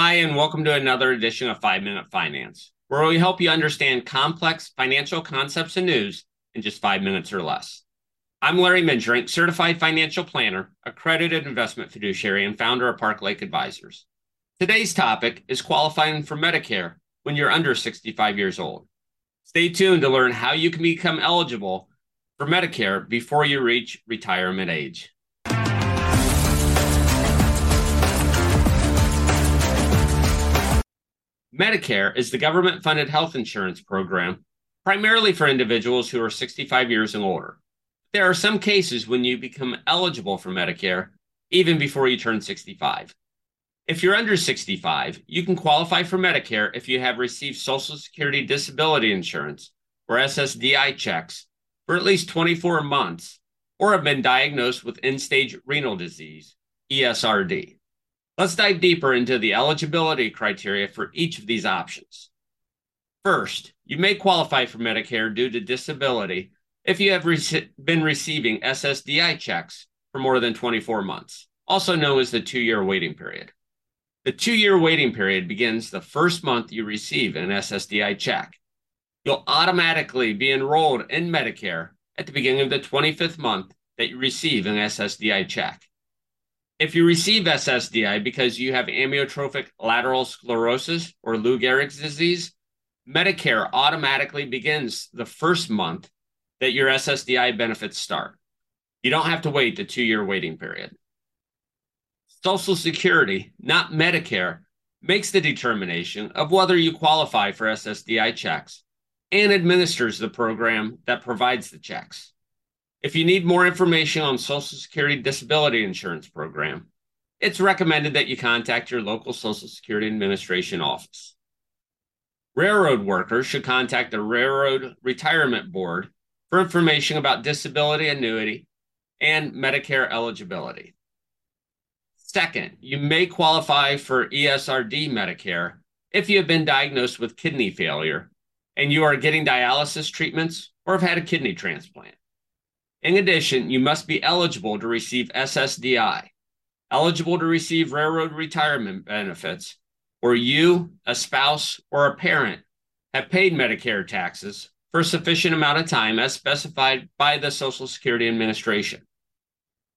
Hi, and welcome to another edition of Five Minute Finance, where we help you understand complex financial concepts and news in just five minutes or less. I'm Larry Mengerink, certified financial planner, accredited investment fiduciary, and founder of Park Lake Advisors. Today's topic is qualifying for Medicare when you're under 65 years old. Stay tuned to learn how you can become eligible for Medicare before you reach retirement age. Medicare is the government funded health insurance program primarily for individuals who are 65 years and older. There are some cases when you become eligible for Medicare even before you turn 65. If you're under 65, you can qualify for Medicare if you have received Social Security Disability Insurance or SSDI checks for at least 24 months or have been diagnosed with end stage renal disease, ESRD. Let's dive deeper into the eligibility criteria for each of these options. First, you may qualify for Medicare due to disability if you have rec- been receiving SSDI checks for more than 24 months, also known as the two year waiting period. The two year waiting period begins the first month you receive an SSDI check. You'll automatically be enrolled in Medicare at the beginning of the 25th month that you receive an SSDI check. If you receive SSDI because you have amyotrophic lateral sclerosis or Lou Gehrig's disease, Medicare automatically begins the first month that your SSDI benefits start. You don't have to wait the two year waiting period. Social Security, not Medicare, makes the determination of whether you qualify for SSDI checks and administers the program that provides the checks. If you need more information on Social Security Disability Insurance Program, it's recommended that you contact your local Social Security Administration office. Railroad workers should contact the Railroad Retirement Board for information about disability annuity and Medicare eligibility. Second, you may qualify for ESRD Medicare if you have been diagnosed with kidney failure and you are getting dialysis treatments or have had a kidney transplant. In addition, you must be eligible to receive SSDI, eligible to receive railroad retirement benefits, or you, a spouse, or a parent have paid Medicare taxes for a sufficient amount of time as specified by the Social Security Administration.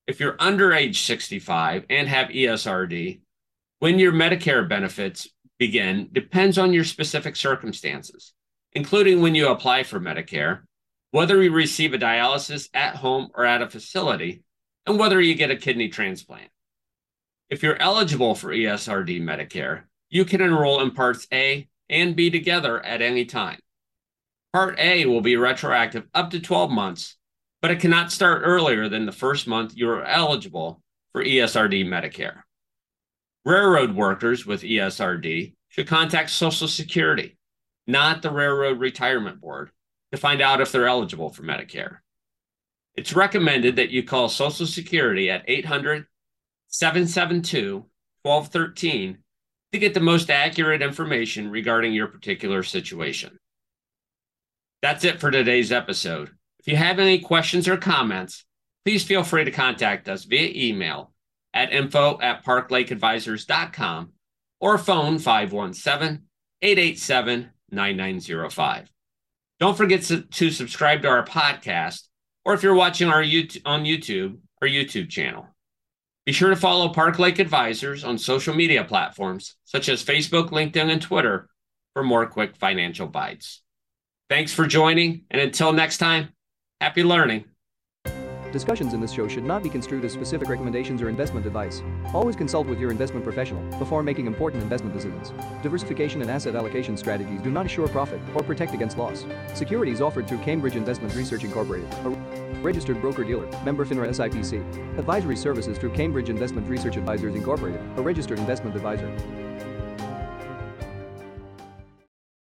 If you're under age 65 and have ESRD, when your Medicare benefits begin depends on your specific circumstances, including when you apply for Medicare whether you receive a dialysis at home or at a facility, and whether you get a kidney transplant. If you're eligible for ESRD Medicare, you can enroll in Parts A and B together at any time. Part A will be retroactive up to 12 months, but it cannot start earlier than the first month you are eligible for ESRD Medicare. Railroad workers with ESRD should contact Social Security, not the Railroad Retirement Board, to find out if they're eligible for Medicare. It's recommended that you call Social Security at 800 772 1213 to get the most accurate information regarding your particular situation. That's it for today's episode. If you have any questions or comments, please feel free to contact us via email at info at parklakeadvisors.com or phone 517 887 9905. Don't forget to, to subscribe to our podcast, or if you're watching our YouTube, on YouTube, our YouTube channel. Be sure to follow Park Lake Advisors on social media platforms such as Facebook, LinkedIn, and Twitter for more quick financial bites. Thanks for joining, and until next time, happy learning. Discussions in this show should not be construed as specific recommendations or investment advice. Always consult with your investment professional before making important investment decisions. Diversification and asset allocation strategies do not assure profit or protect against loss. Securities offered through Cambridge Investment Research Incorporated, a registered broker-dealer, member FINRA SIPC. Advisory services through Cambridge Investment Research Advisors Incorporated, a registered investment advisor.